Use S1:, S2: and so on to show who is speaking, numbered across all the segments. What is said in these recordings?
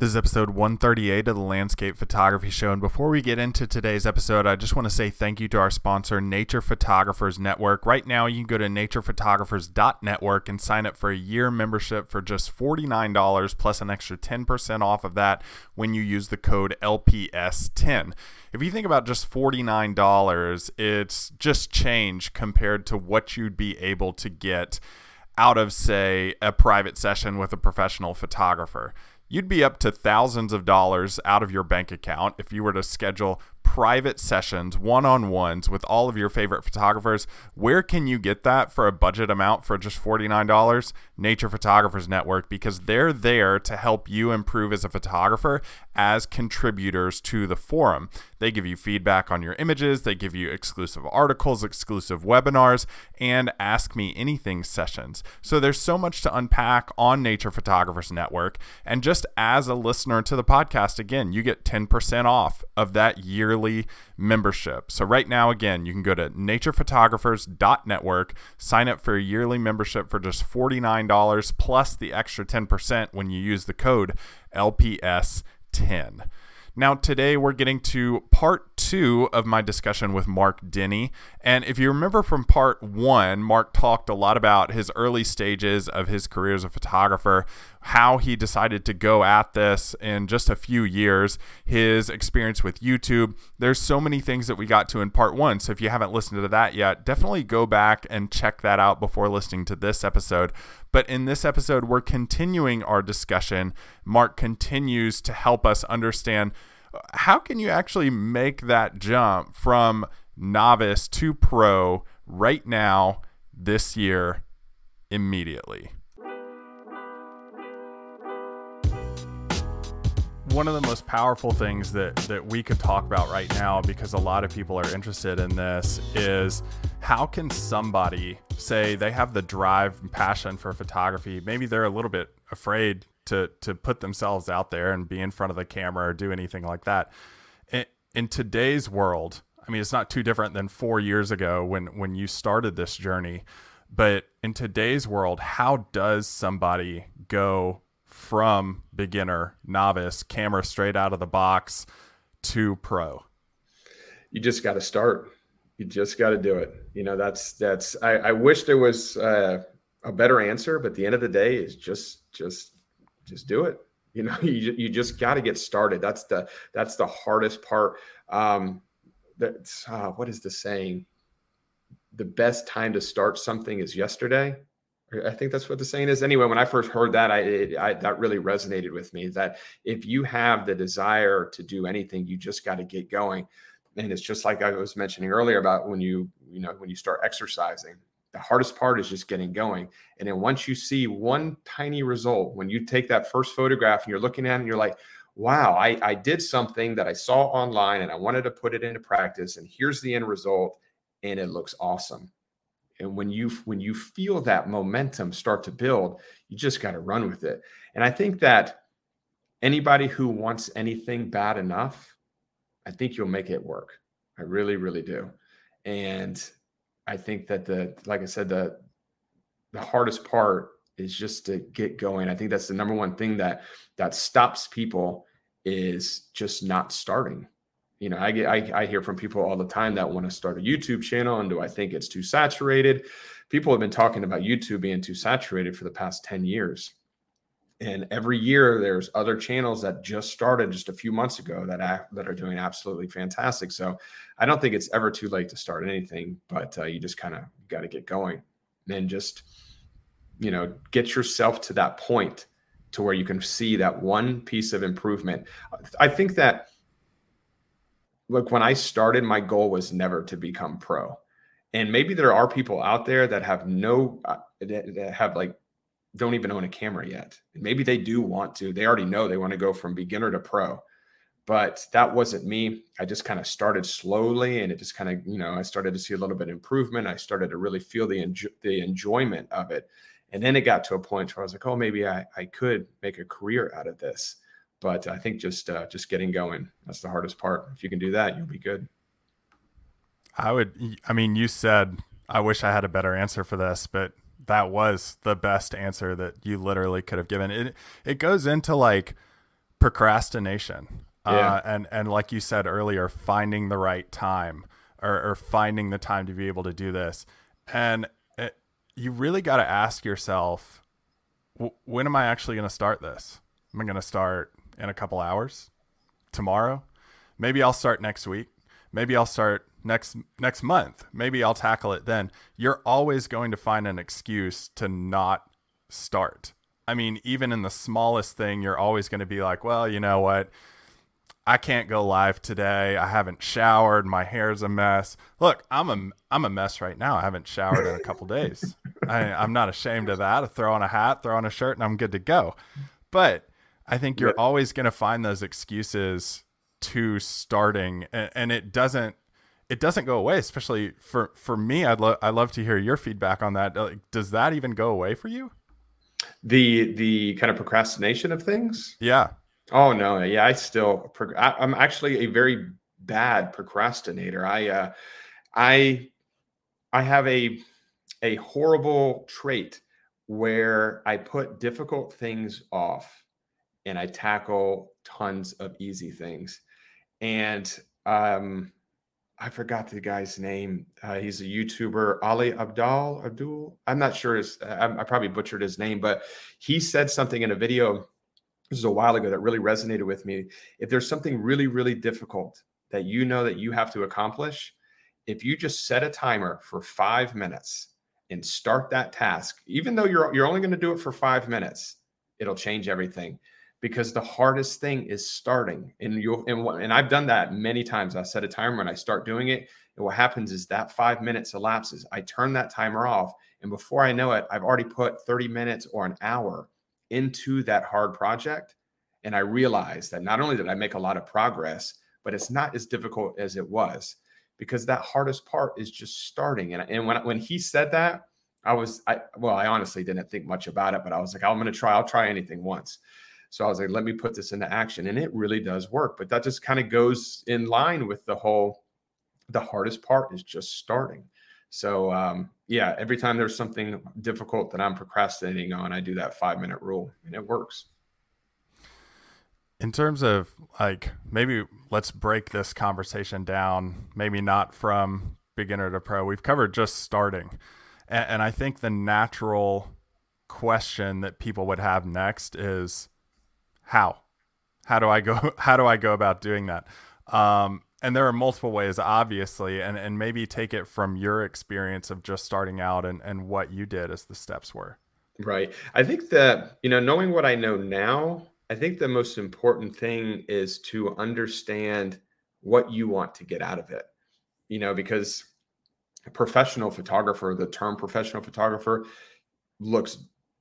S1: This is episode 138 of the Landscape Photography Show. And before we get into today's episode, I just want to say thank you to our sponsor, Nature Photographers Network. Right now, you can go to naturephotographers.network and sign up for a year membership for just $49 plus an extra 10% off of that when you use the code LPS10. If you think about just $49, it's just change compared to what you'd be able to get out of, say, a private session with a professional photographer you'd be up to thousands of dollars out of your bank account if you were to schedule private sessions, one on ones with all of your favorite photographers. Where can you get that for a budget amount for just $49? Nature Photographers Network, because they're there to help you improve as a photographer as contributors to the forum. They give you feedback on your images, they give you exclusive articles, exclusive webinars, and Ask Me Anything sessions. So there's so much to unpack on Nature Photographers Network. And just as a listener to the podcast, again, you get 10% off of that yearly membership. So right now, again, you can go to naturephotographers.network, sign up for a yearly membership for just $49 plus the extra 10% when you use the code LPS10. Now, today we're getting to part two of my discussion with Mark Denney. And if you remember from part one, Mark talked a lot about his early stages of his career as a photographer, how he decided to go at this in just a few years, his experience with YouTube. There's so many things that we got to in part one. So if you haven't listened to that yet, definitely go back and check that out before listening to this episode. But in this episode, we're continuing our discussion. Mark continues to help us understand how can you actually make that jump from novice to pro right now, this year, immediately? one of the most powerful things that that we could talk about right now because a lot of people are interested in this is how can somebody say they have the drive and passion for photography maybe they're a little bit afraid to to put themselves out there and be in front of the camera or do anything like that in, in today's world i mean it's not too different than 4 years ago when when you started this journey but in today's world how does somebody go from beginner, novice, camera straight out of the box to pro?
S2: You just got to start. You just got to do it. You know, that's that's. I, I wish there was uh, a better answer, but the end of the day is just just just do it. You know, you you just got to get started. That's the that's the hardest part. Um, that's uh, what is the saying? The best time to start something is yesterday I think that's what the saying is. Anyway, when I first heard that, I, it, I, that really resonated with me. That if you have the desire to do anything, you just got to get going. And it's just like I was mentioning earlier about when you you know when you start exercising. The hardest part is just getting going. And then once you see one tiny result, when you take that first photograph and you're looking at it, and you're like, "Wow, I, I did something that I saw online and I wanted to put it into practice, and here's the end result, and it looks awesome." and when you when you feel that momentum start to build you just got to run with it and i think that anybody who wants anything bad enough i think you'll make it work i really really do and i think that the like i said the the hardest part is just to get going i think that's the number one thing that that stops people is just not starting you know, I get I, I hear from people all the time that want to start a YouTube channel, and do I think it's too saturated? People have been talking about YouTube being too saturated for the past 10 years. And every year there's other channels that just started just a few months ago that that are doing absolutely fantastic. So I don't think it's ever too late to start anything, but uh, you just kind of got to get going and just you know get yourself to that point to where you can see that one piece of improvement. I think that look, when I started, my goal was never to become pro. And maybe there are people out there that have no, uh, that have like, don't even own a camera yet. Maybe they do want to. They already know they want to go from beginner to pro. But that wasn't me. I just kind of started slowly, and it just kind of, you know, I started to see a little bit of improvement. I started to really feel the enjo- the enjoyment of it, and then it got to a point where I was like, oh, maybe I I could make a career out of this. But I think just uh, just getting going that's the hardest part. If you can do that, you'll be good.
S1: I would. I mean, you said I wish I had a better answer for this, but that was the best answer that you literally could have given. It it goes into like procrastination. Yeah. Uh, and and like you said earlier, finding the right time or, or finding the time to be able to do this, and it, you really got to ask yourself, when am I actually going to start this? Am I going to start in a couple hours, tomorrow? Maybe I'll start next week. Maybe I'll start next next month. Maybe I'll tackle it then. You're always going to find an excuse to not start. I mean, even in the smallest thing, you're always going to be like, well, you know what? I can't go live today. I haven't showered. My hair's a mess. Look, I'm a I'm a mess right now. I haven't showered in a couple days. I, I'm not ashamed of that. I throw on a hat, throw on a shirt, and I'm good to go. But I think you're always going to find those excuses to starting, and, and, it doesn't it doesn't go away. Especially for for me, I'd love I love to hear your feedback on that. Like, does that even go away for you?
S2: The the kind of procrastination of things.
S1: Yeah.
S2: Oh no, yeah, I still I'm actually a very bad procrastinator. I uh I I have a a horrible trait where I put difficult things off and I tackle tons of easy things. And um I forgot the guy's name. Uh, he's a YouTuber, Ali Abdaal Abdul. I'm not sure his. I, I probably butchered his name, but he said something in a video this is a while ago that really resonated with me. If there's something really, really difficult that you know that you have to accomplish, if you just set a timer for five minutes and start that task, even though you're you're only going to do it for five minutes, it'll change everything. Because the hardest thing is starting, and you and, and I've done that many times. I set a timer and I start doing it, and what happens is that five minutes elapses. I turn that timer off, and before I know it, I've already put 30 minutes or an hour into that hard project. And I realized that not only did I make a lot of progress, but it's not as difficult as it was because that hardest part is just starting. And, and when, when he said that, I was, I, well, I honestly didn't think much about it, but I was like, I'm going to try, I'll try anything once. So I was like, let me put this into action. And it really does work. But that just kind of goes in line with the whole, the hardest part is just starting. So um, yeah, every time there's something difficult that I'm procrastinating on, I do that five minute rule, and it works.
S1: In terms of like maybe let's break this conversation down, maybe not from beginner to pro. We've covered just starting, and, and I think the natural question that people would have next is how? How do i go how do i go about doing that? Um, and there are multiple ways obviously and and maybe take it from your experience of just starting out and and what you did as the steps were.
S2: Right. I think that you know knowing what i know now i think the most important thing is to understand what you want to get out of it. You know because a professional photographer the term professional photographer looks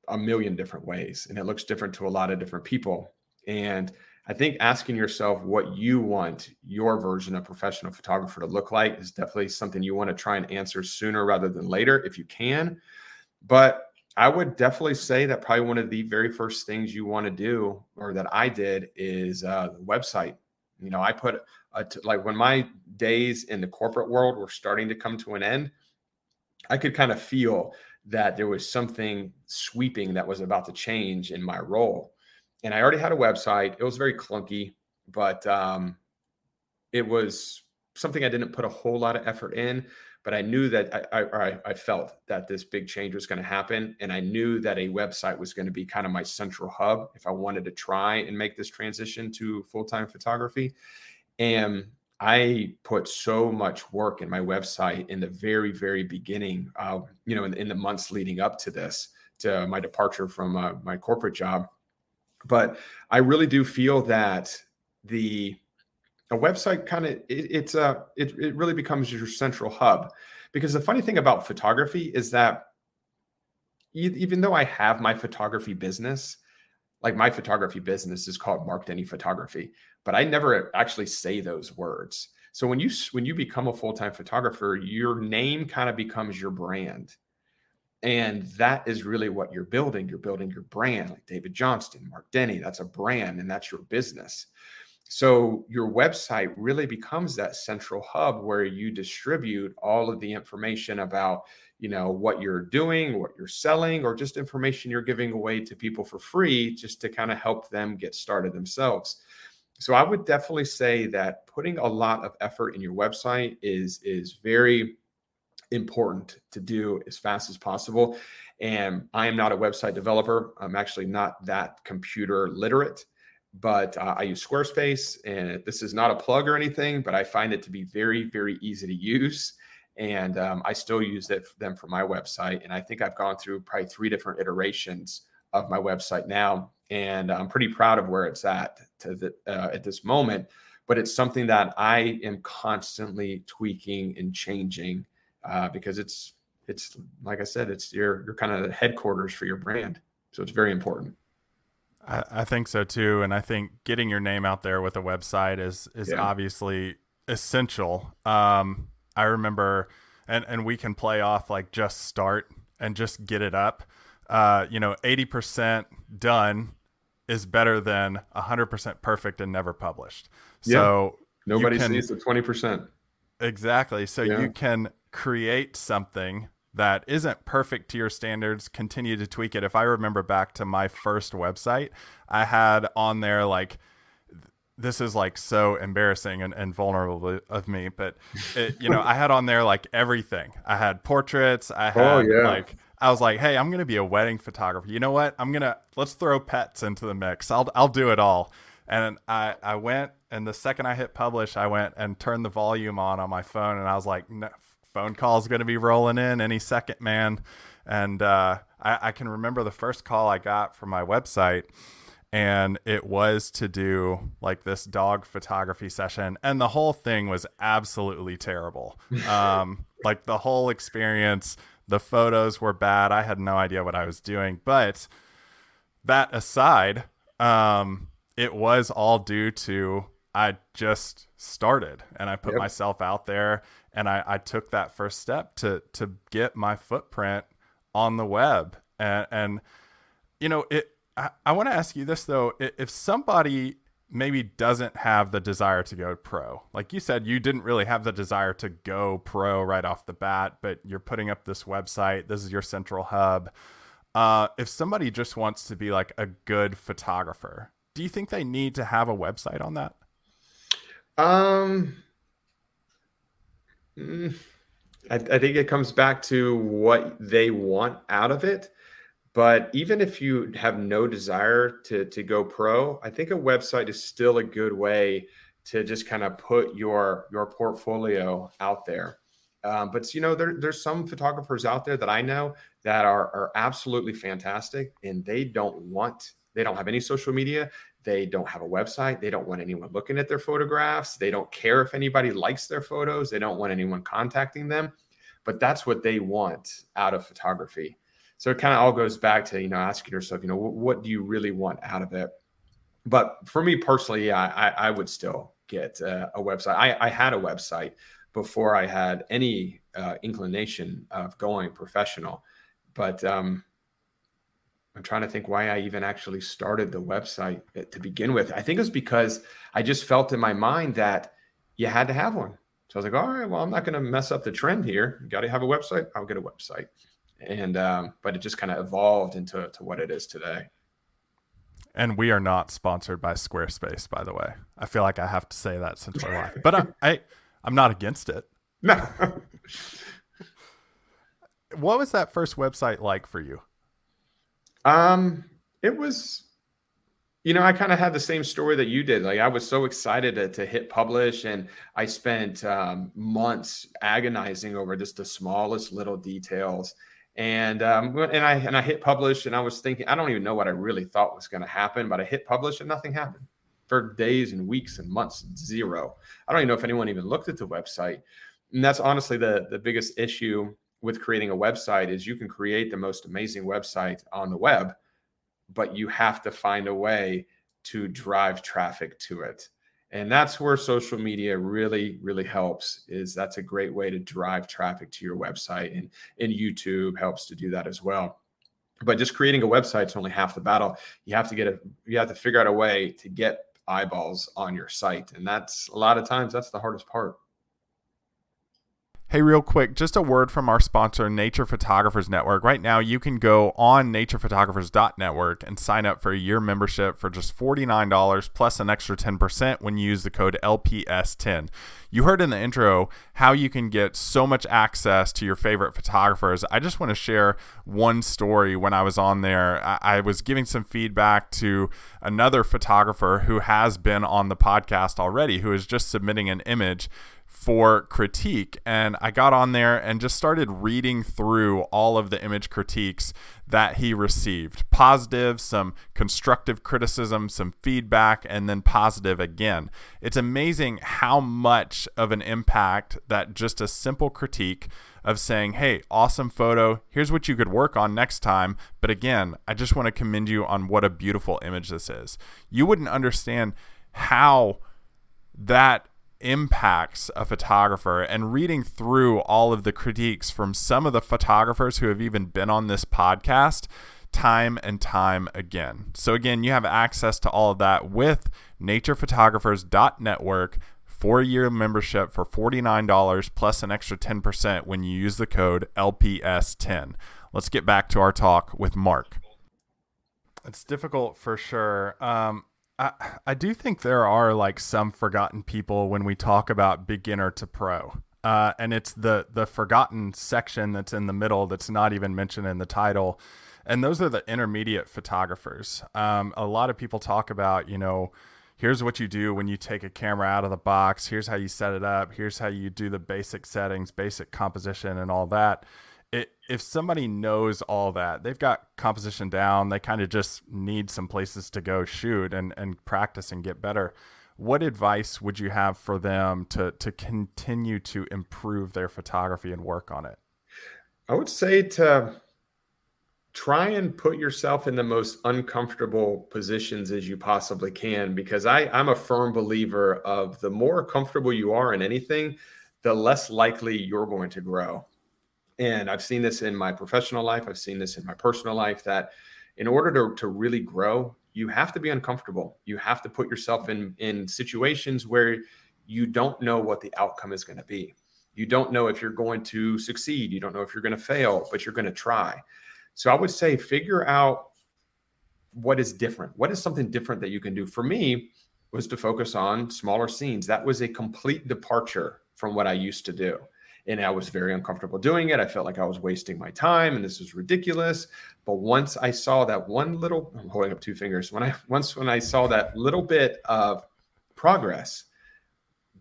S2: a million different ways and it looks different to a lot of different people and I think asking yourself what you want your version of professional photographer to look like is definitely something you want to try and answer sooner rather than later if you can. But I would definitely say that probably one of the very first things you want to do, or that I did, is uh, website. You know, I put a t- like when my days in the corporate world were starting to come to an end, I could kind of feel that there was something sweeping that was about to change in my role and I already had a website. It was very clunky, but um, it was something I didn't put a whole lot of effort in. But I knew that I, I, I felt that this big change was going to happen, and I knew that a website was going to be kind of my central hub if I wanted to try and make this transition to full time photography. And I put so much work in my website in the very, very beginning, uh, you know, in, in, the months leading up to this, to my departure from uh, my corporate job but I really do feel that the a website kind of it, it's a it, it really becomes your central hub because the funny thing about photography is that even though I have my photography business, like my photography business is called Mark Denney Photography, but I never actually say those words. So when you when you become a full time photographer, your name kind of becomes your brand. And that is really what you're building. You're building your brand, like David Johnston, Mark Denney. That's a brand and that's your business. So your website really becomes that central hub where you distribute all of the information about you know what you're doing what you're selling or just information you're giving away to people for free just to kind of help them get started themselves so i would definitely say that putting a lot of effort in your website is is very important to do as fast as possible and i am not a website developer i'm actually not that computer literate but uh, I use Squarespace, and this is not a plug or anything, but I find it to be very, very easy to use and um, I still use it them for my website. And I think I've gone through probably three different iterations of my website now, and I'm pretty proud of where it's at the, uh, at this moment. But it's something that I am constantly tweaking and changing uh, because it's it's like I said, it's your your kind of headquarters for your brand, so it's very important.
S1: I, I think so too, and I think getting your name out there with a website is is yeah. obviously essential. Um, I remember, and and we can play off like just start and just get it up. Uh, you know, eighty percent done is better than hundred percent perfect and never published. So
S2: nobody can, sees the twenty percent.
S1: Exactly. So yeah. you can create something that isn't perfect to your standards, continue to tweak it. If I remember back to my first website, I had on there like this is like so embarrassing and, and vulnerable of me, but it, you know, I had on there like everything. I had portraits. I oh, had oh, yeah. like I was like, hey, I'm gonna be a wedding photographer. You know what? I'm gonna let's throw pets into the mix. I'll I'll do it all. And I I went and the second I hit publish, I went and turned the volume on on my phone, and I was like, no, phone call's gonna be rolling in any second, man. And uh, I, I can remember the first call I got from my website and it was to do like this dog photography session and the whole thing was absolutely terrible. Um, like the whole experience the photos were bad. I had no idea what i was doing. But that aside um, it was all due to i just started and i put yep. myself out there and I, I took that first step to to get my footprint on the web and and you know it I, I want to ask you this though: if somebody maybe doesn't have the desire to go pro, like you said, you didn't really have the desire to go pro right off the bat, but you're putting up this website. This is your central hub. Uh, if somebody just wants to be like a good photographer, do you think they need to have a website on that?
S2: Um, mm, I, I think it comes back to what they want out of it. But even if you have no desire to, to go pro, I think a website is still a good way to just kind of put your your portfolio out there. Um, but you know, there, there's some photographers out there that I know that are are absolutely fantastic, and they don't want they don't have any social media. They don't have a website. They don't want anyone looking at their photographs. They don't care if anybody likes their photos. They don't want anyone contacting them. But that's what they want out of photography. So it kind of all goes back to, you know, asking yourself, you know, what, what do you really want out of it? But for me personally, yeah, I, I would still get uh, a website. I, I, had a website before I had any uh, inclination of going professional. But um, I'm trying to think why I even actually started the website to begin with. I think it was because I just felt in my mind that you had to have one. So I was like, all right, well, I'm not going to mess up the trend here. You got to have a website. I'll get a website and um, but it just kind of evolved into to what it is today.
S1: And we are not sponsored by Squarespace, by the way. I feel like I have to say that since we're live, but I'm, I I'm not against it.
S2: No.
S1: what was that first website like for you?
S2: Um, it was, you know, I kind of had the same story that you did. Like I was so excited to, to hit publish, and I spent um, months agonizing over just the smallest little details and um, and I and I hit publish, and I was thinking, I don't even know what I really thought was going to happen, but I hit publish, and nothing happened for days and weeks and months. Zero. I don't even know if anyone even looked at the website, and that's honestly the the biggest issue with creating a website is you can create the most amazing website on the web, but you have to find a way to drive traffic to it. And that's where social media really really helps is that's a great way to drive traffic to your website and and youtube helps to do that as well. But just creating a website is only half the battle. You have to get a you have to figure out a way to get eyeballs on your site and that's a lot of times that's the hardest part
S1: Hey, real quick, just a word from our sponsor, Nature Photographers Network. Right now, you can go on naturephotographers.network and sign up for a year membership for just $49 plus an extra 10% when you use the code LPS10. You heard in the intro how you can get so much access to your favorite photographers. I just want to share one story when I was on there. I, I was giving some feedback to another photographer who has been on the podcast already, who is just submitting an image for critique. And I got on there and just started reading through all of the image critiques that he received positive, some constructive criticism, some feedback, and then positive again. It's amazing how much of an impact that just a simple critique of saying, hey, awesome photo, here's what you could work on next time. But again, I just want to commend you on what a beautiful image this is. You wouldn't understand how that impacts a photographer and reading through all of the critiques from some of the photographers who have even been on this podcast time and time again. So again, you have access to all of that with naturephotographers.network four year membership for $49 plus an extra 10% when you use the code LPS10. Let's get back to our talk with Mark. It's difficult for sure. Um, I, I do think there are like some forgotten people when we talk about beginner to pro. Uh, and it's the the forgotten section that's in the middle that's not even mentioned in the title. And those are the intermediate photographers. Um, a lot of people talk about, you know, here's what you do when you take a camera out of the box. Here's how you set it up. Here's how you do the basic settings, basic composition, and all that it, if somebody knows all that, they've got composition down, they kind of just need some places to go shoot and, and practice and get better. What advice would you have for them to, to continue to improve their photography and work on it?
S2: I would say to try and put yourself in the most uncomfortable positions as you possibly can because I, I'm a firm believer of the more comfortable you are in anything, the less likely you're going to grow. And I've seen this in my professional life, I've seen this in my personal life that in order to, to really grow, you have to be uncomfortable. You have to put yourself in in situations where you don't know what the outcome is going to be. You don't know if you're going to succeed, you don't know if you're going to fail, but you're going to try. So I would say figure out what is different. What is something different that you can do? For me, was to focus on smaller scenes. That was a complete departure from what I used to do and I was very uncomfortable doing it. I felt like I was wasting my time and this was ridiculous. But once I saw that one little, I'm holding up two fingers. When I once when I saw that little bit of progress,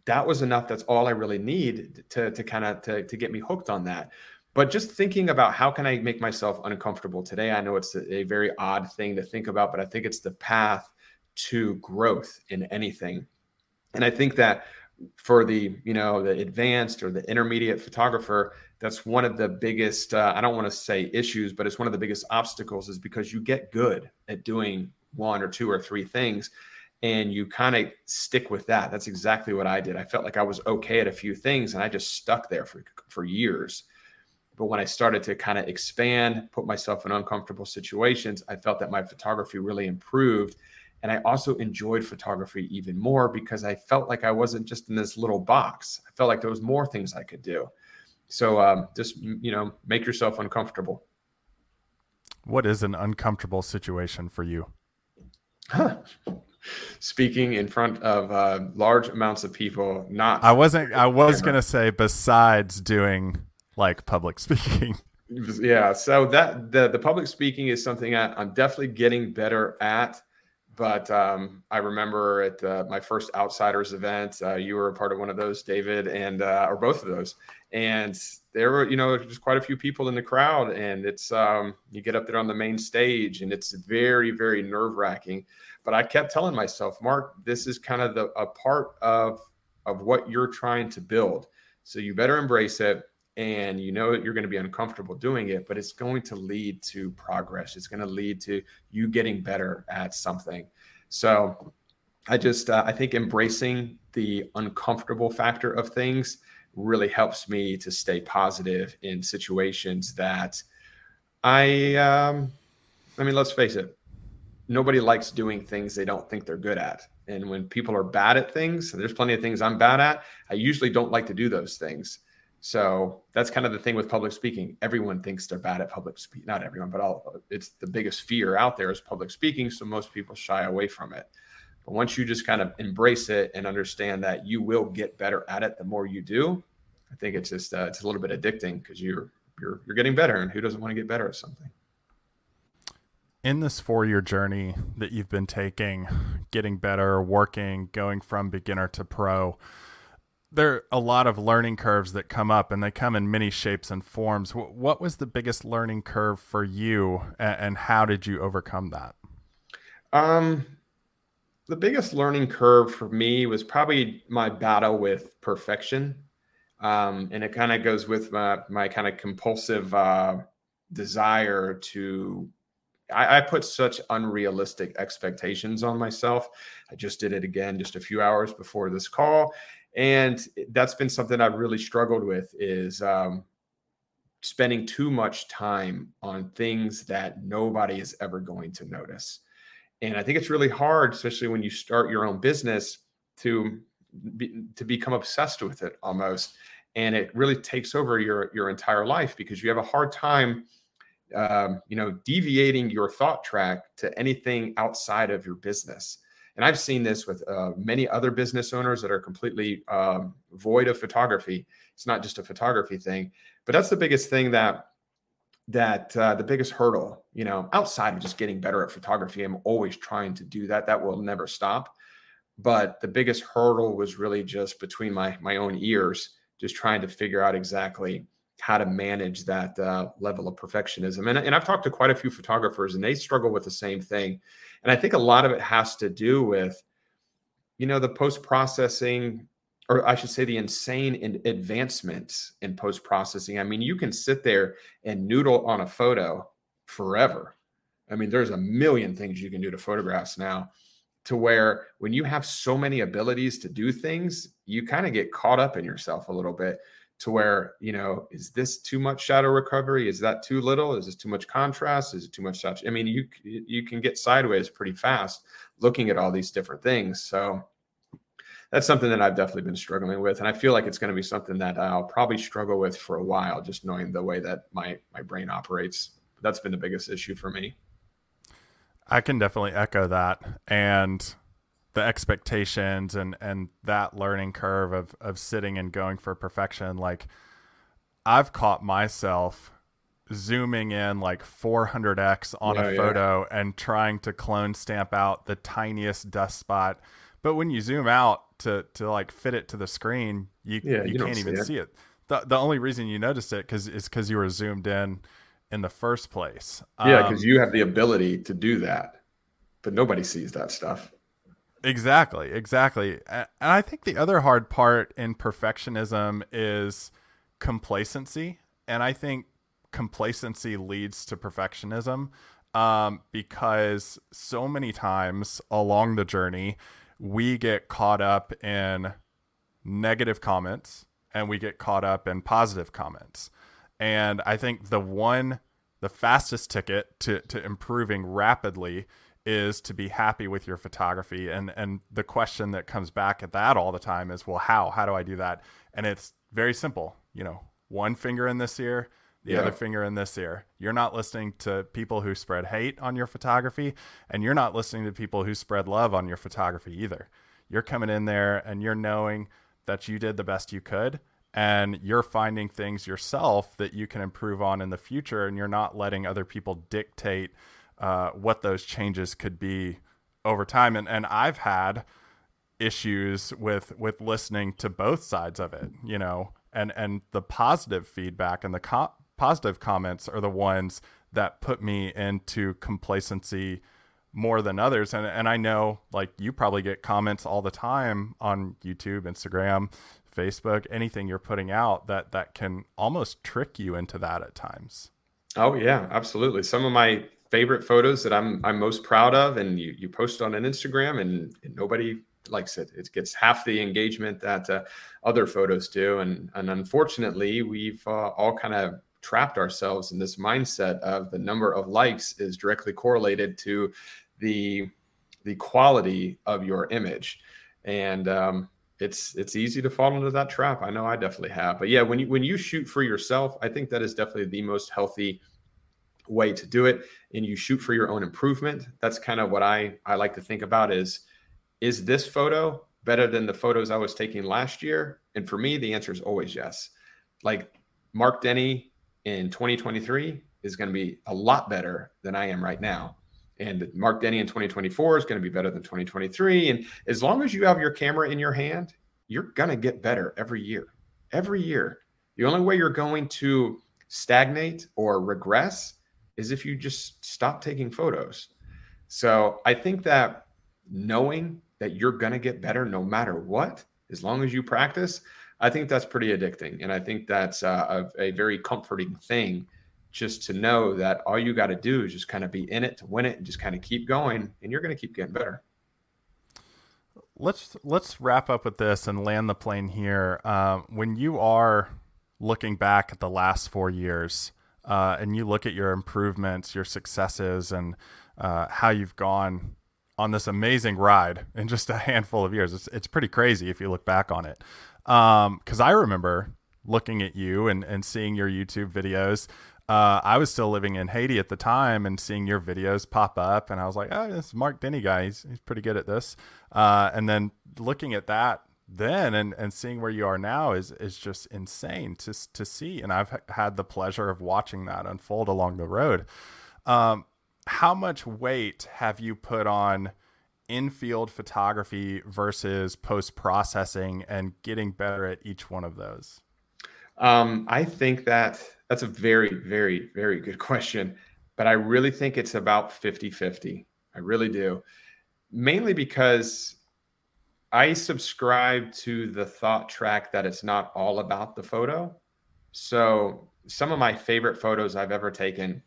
S2: that was enough. That's all I really need to to kind of to, to get me hooked on that. But just thinking about how can I make myself uncomfortable today? I know it's a, a very odd thing to think about, but I think it's the path to growth in anything. And I think that for the you know the advanced or the intermediate photographer that's one of the biggest uh, i don't want to say issues but it's one of the biggest obstacles is because you get good at doing one or two or three things and you kind of stick with that. That's exactly what i did. I felt like i was okay at a few things and i just stuck there for for years. But when i started to kind of expand put myself in uncomfortable situations i felt that my photography really improved and I also enjoyed photography even more because I felt like I wasn't just in this little box. I felt like there was more things I could do. So um, just you know, make yourself uncomfortable.
S1: What is an uncomfortable situation for you?
S2: Speaking in front of uh, large amounts of people. Not.
S1: I wasn't. I was gonna say besides doing like public speaking.
S2: Yeah. So that the the public speaking is something I, I'm definitely getting better at but um, I remember at uh, my first Outsiders event, uh, you were a part of one of those, David, and uh, or both of those. And there were, you know, just quite a few people in the crowd, and it's um, you get up there on the main stage, and it's very, very nerve wracking. But I kept telling myself, Mark, this is kind of the a part of of what you're trying to build, so you better embrace it and you know you're going to be uncomfortable doing it, but it's going to lead to progress. It's going to lead to you getting better at something. So I just, uh, I think embracing the uncomfortable factor of things really helps me to stay positive in situations that I, um, I mean, let's face it, nobody likes doing things they don't think they're good at. And when people are bad at things, there's plenty of things I'm bad at. I usually don't like to do those things So that's kind of the thing with public speaking. Everyone thinks they're bad at public speaking. Not everyone, but all it's the biggest fear out there is public speaking. So most people shy away from it. But once you just kind of embrace it and understand that you will get better at it the more you do, I think it's just uh, it's a little bit addicting because you're you're you're getting better, and who doesn't want to get better at something?
S1: In this four year journey that you've been taking, getting better, working, going from beginner to pro, there are a lot of learning curves that come up and they come in many shapes and forms. What was the biggest learning curve for you and how did you overcome that?
S2: Um, the biggest learning curve for me was probably my battle with perfection. Um, and it kind of goes with my, my kind of compulsive uh, desire to I, I, put such unrealistic expectations on myself. I just did it again just a few hours before this call, and that's been something I've really struggled with is um, spending too much time on things that nobody is ever going to notice. And I think it's really hard, especially when you start your own business, to be, to become obsessed with it almost, and it really takes over your your entire life because you have a hard time, um, you know, deviating your thought track to anything outside of your business and I've seen this with uh, many other business owners that are completely um, void of photography. It's not just a photography thing, but that's the biggest thing that that uh, the biggest hurdle, you know, outside of just getting better at photography. I'm always trying to do that. That will never stop. But the biggest hurdle was really just between my my own ears, just trying to figure out exactly how to manage that uh, level of perfectionism. And, and I've talked to quite a few photographers, and they struggle with the same thing. And I think a lot of it has to do with, you know, the post processing, or I should say, the insane in advancements in post processing. I mean, you can sit there and noodle on a photo forever. I mean, there's a million things you can do to photographs now to where when you have so many abilities to do things, you kind of get caught up in yourself a little bit to where you know is this too much shadow recovery? Is that too little? Is this too much contrast? Is it too much touch? I mean you you can get sideways pretty fast looking at all these different things. So that's something that i've definitely been struggling with and i feel like it's going to be something that i'll probably struggle with for a while just knowing the way that my my brain operates. That's been the biggest issue for me.
S1: I can definitely echo that and the expectations and and that learning curve of of sitting and going for perfection like i've caught myself zooming in like 400x on yeah, a photo yeah. and trying to clone stamp out the tiniest dust spot but when you zoom out to to like fit it to the screen you yeah, you, you can't even see it. see it. the the only reason you noticed it cuz is cuz you were zoomed in in the first place
S2: yeah cuz um, you have the ability to do that but nobody sees that stuff
S1: Exactly, exactly. And I think the other hard part in perfectionism is complacency. And I think complacency leads to perfectionism um, because so many times along the journey, we get caught up in negative comments and we get caught up in positive comments. And I think the one, the fastest ticket to, to improving rapidly is to be happy with your photography. And and the question that comes back at that all the time is well how? How do i do that? And it's very simple. You know one finger in this ear the yeah. other finger in this ear. You're not listening to people who spread hate on your photography and you're not listening to people who spread love on your photography either. You're coming in there and you're knowing that you did the best you could and you're finding things yourself that you can improve on in the future and you're not letting other people dictate uh, what those changes could be over time. And and I've had issues with with listening to both sides of it, you know, and and the positive feedback and the co- positive comments are the ones that put me into complacency more than others and and I know like you probably get comments all the time on YouTube, Instagram, Facebook, anything you're putting out that that can almost trick you into that at times.
S2: Oh yeah, absolutely. Some of my favorite photos that I'm I'm most proud of, and you you post on an Instagram, and, and nobody likes it. It gets half the engagement that uh, other photos do, and and unfortunately, we've uh, all kind of trapped ourselves in this mindset of the number of likes is directly correlated to the the quality of your image, and um, it's it's easy to fall into that trap. I know I definitely have. But yeah, when you when you shoot for yourself, I think that is definitely the most healthy way to do it. And you shoot for your own improvement. That's kind of what I I like to think about is is this photo better than the photos I was taking last year? And for me, the answer is always yes. Like Mark Denney in 2023 is going to be a lot better than I am right now. And Mark Denney in 2024 is going to be better than 2023. And as long as you have your camera in your hand, you're going to get better every year. Every year. The only way you're going to stagnate or regress is if you just stop taking photos. So I think that knowing that you're going to get better no matter what, as long as you practice, I think that's pretty addicting. And I think that's a, a very comforting thing just to know that all you got to do is just kind of be in it to win it and just kind of keep going and you're going to keep getting better
S1: let's let's wrap up with this and land the plane here um, when you are looking back at the last four years uh, and you look at your improvements your successes and uh, how you've gone on this amazing ride in just a handful of years it's, it's pretty crazy if you look back on it because um, i remember looking at you and, and seeing your youtube videos uh, I was still living in Haiti at the time and seeing your videos pop up, and I was like, "Oh, this Mark Denney guy. He's, he's pretty good at this." Uh, and then looking at that then and, and seeing where you are now is is just insane to to see. And I've had the pleasure of watching that unfold along the road. Um, how much weight have you put on infield photography versus post processing and getting better at each one of those?
S2: Um, I think that that's a very, very, very good question. But I really think it's about 50 50. I really do. Mainly because I subscribe to the thought track that it's not all about the photo. So some of my favorite photos I've ever taken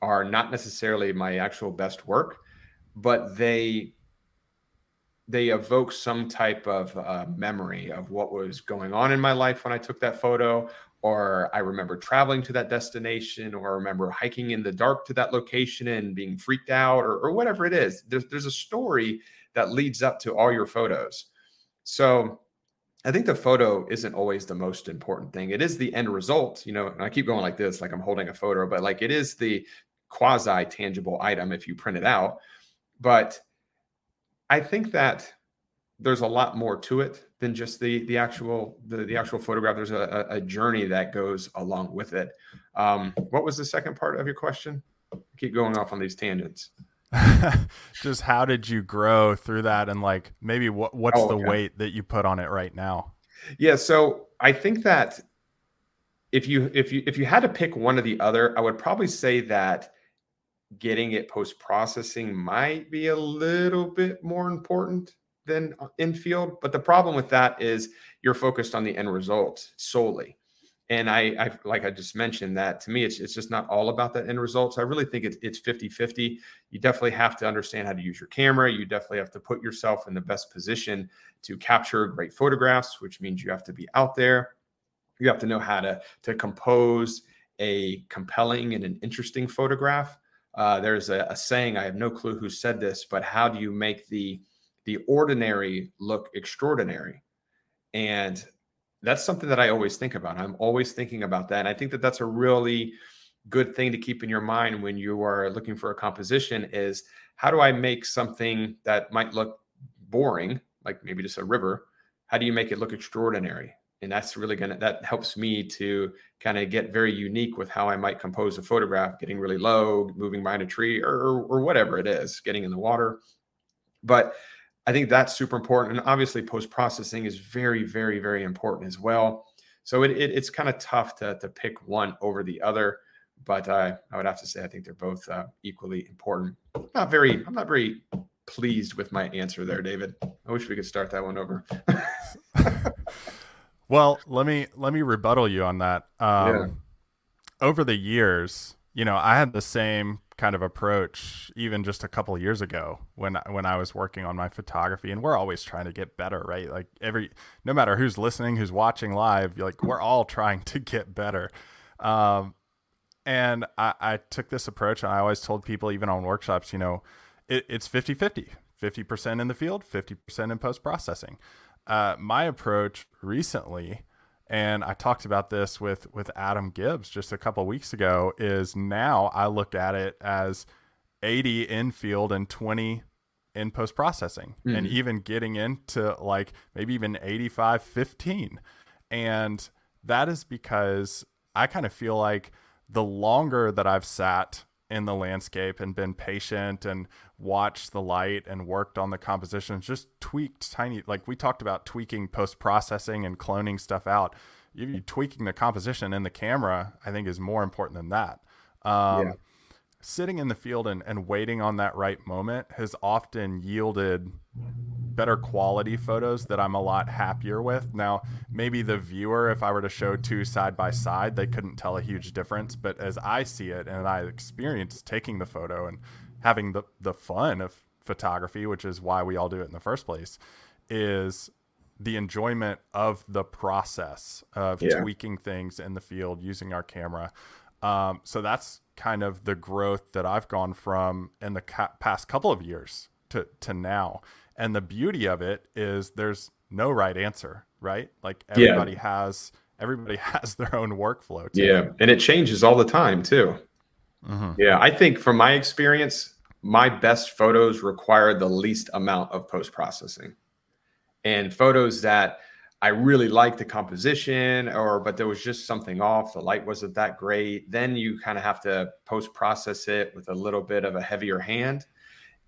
S2: are not necessarily my actual best work, but they they evoke some type of uh, memory of what was going on in my life when I took that photo, or I remember traveling to that destination, or I remember hiking in the dark to that location and being freaked out, or, or whatever it is. There's, there's a story that leads up to all your photos. So I think the photo isn't always the most important thing. It is the end result, you know. And I keep going like this, like I'm holding a photo, but like it is the quasi tangible item if you print it out. But I think that there's a lot more to it than just the the actual the, the actual photograph. There's a, a journey that goes along with it. Um, what was the second part of your question? I keep going off on these tangents.
S1: just how did you grow through that, and like maybe what what's oh, okay. the weight that you put on it right now?
S2: Yeah, so I think that if you if you if you had to pick one or the other, I would probably say that getting it post processing might be a little bit more important than uh, infield. But the problem with that is you're focused on the end result solely. And I, I, like I just mentioned that to me, it's, it's just not all about that end result. So I really think it's, it's 50 50. You definitely have to understand how to use your camera. You definitely have to put yourself in the best position to capture great photographs, which means you have to be out there. You have to know how to, to compose a compelling and an interesting photograph. Uh, there's a, a saying, I have no clue who said this, but how do you make the the ordinary look extraordinary. And that's something that I always think about. I'm always thinking about that. And I think that that's a really good thing to keep in your mind when you are looking for a composition is how do I make something that might look boring, like maybe just a river? How do you make it look extraordinary? And that's really going to, that helps me to kind of get very unique with how I might compose a photograph, getting really low, moving behind a tree or, or, or whatever it is, getting in the water. But I think that's super important. And obviously, post processing is very, very, very important as well. So it, it it's kind of tough to, to pick one over the other. But uh, I would have to say I think they're both uh, equally important. Not very. I'm not very pleased with my answer there, David. I wish we could start that one over.
S1: well, let me let me rebuttal you on that. Um, yeah. Over the years, you know, I had the same kind of approach even just a couple years ago when when I was working on my photography and we're always trying to get better right? Like every no matter who's listening who's watching live like we're all trying to get better. Um, and I, I took this approach and I always told people even on workshops you know it, it's 50 50 50% in the field 50% in post processing uh, my approach recently, and I talked about this with with Adam Gibbs just a couple weeks ago, is now I look at it as 80 infield and 20 in post processing, mm-hmm. and even getting into like maybe even 85 15, and that is because I kind of feel like the longer that I've sat in the landscape and been patient and watched the light and worked on the compositions, just tweaked tiny, like we talked about tweaking post processing and cloning stuff out. You, tweaking the composition in the camera, I think, is more important than that. Um, yeah sitting in the field and, and waiting on that right moment has often yielded better quality photos that I'm a lot happier with. Now, maybe the viewer, if I were to show two side by side, they couldn't tell a huge difference. But as I see it and I experience taking the photo and having the, the fun of photography, which is why we all do it in the first place, is the enjoyment of the process of yeah. tweaking things in the field using our camera. Um, so that's kind of the growth that I've gone from in the ca- past couple of years to to now. And the beauty of it is there's no right answer, right? Like everybody yeah. has everybody has their own workflow.
S2: Too. Yeah, and it changes all the time too. Mm-hmm. Yeah, I think from my experience, my best photos require the least amount of post processing, and photos that I really liked the composition, or but there was just something off. The light wasn't that great. Then you kind of have to post process it with a little bit of a heavier hand,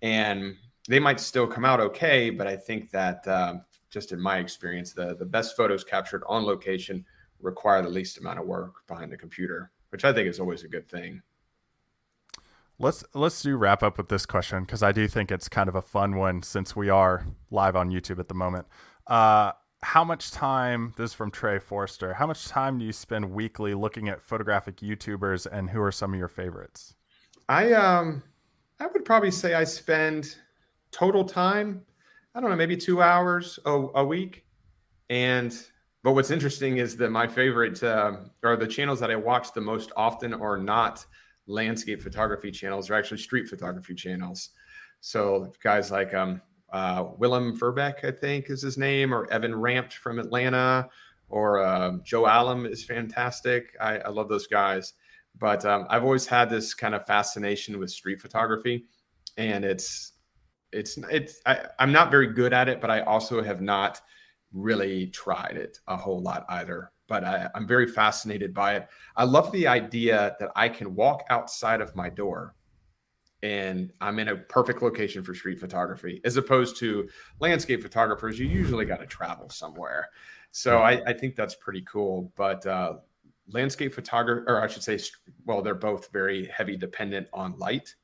S2: and they might still come out okay. But I think that um, just in my experience, the the best photos captured on location require the least amount of work behind the computer, which I think is always a good thing.
S1: Let's let's do wrap up with this question because I do think it's kind of a fun one since we are live on YouTube at the moment. Uh, how much time this is from trey forster how much time do you spend weekly looking at photographic youtubers and who are some of your favorites
S2: i um i would probably say i spend total time i don't know maybe two hours a, a week and but what's interesting is that my favorite uh, or the channels that i watch the most often are not landscape photography channels they're actually street photography channels so guys like um uh, Willem Verbeek, I think is his name, or Evan Ranft from Atlanta, or um, Joe Allen is fantastic. I, I love those guys. But um, I've always had this kind of fascination with street photography, and it's it's it's I, I'm not very good at it, but I also have not really tried it a whole lot either. But I, I'm very fascinated by it. I love the idea that I can walk outside of my door and I'm in a perfect location for street photography, as opposed to landscape photographers. You usually got to travel somewhere, so I, I, think that's pretty cool. But uh, landscape photography, or I should say, well, they're both very heavy dependent on light.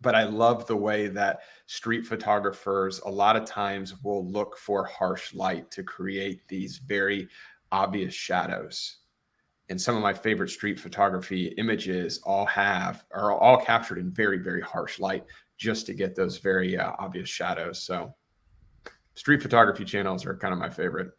S2: But I love the way that street photographers a lot of times will look for harsh light to create these very obvious shadows. And some of my favorite street photography images all have are all captured in very very harsh light just to get those very uh, obvious shadows. So street photography channels are kind of my favorite.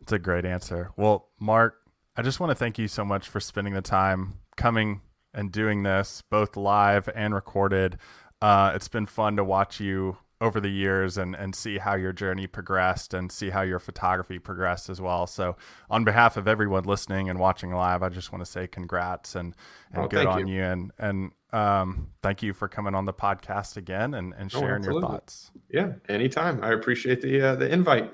S1: It's a great answer. Well mark i just want to thank you so much for spending the time coming and doing this both live and recorded uh, it's been fun to watch you over the years and and see how your journey progressed and see how your photography progressed as well. So on behalf of everyone listening and watching live, I just want to say congrats and and oh, good on you. you. and and um, thank you for coming on the podcast again and and oh, sharing oh, your thoughts.
S2: Yeah, anytime. I appreciate the uh, the invite.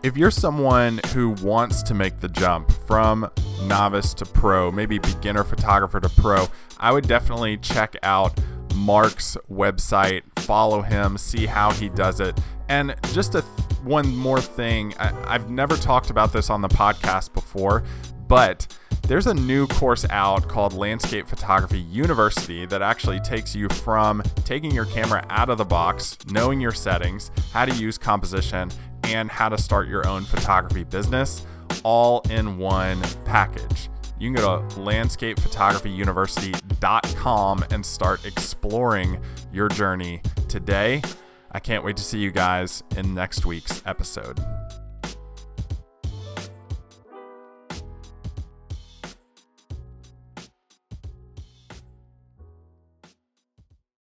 S1: If you're someone who wants to make the jump from novice to pro, maybe beginner photographer to pro, I would definitely check out Mark's website, follow him, see how he does it. And just a th- one more thing, I- I've never talked about this on the podcast before, but there's a new course out called Landscape Photography University that actually takes you from taking your camera out of the box, knowing your settings, how to use composition, and how to start your own photography business all in one package. You can go to landscapephotographyuniversity.com and start exploring your journey today. I can't wait to see you guys in next week's episode.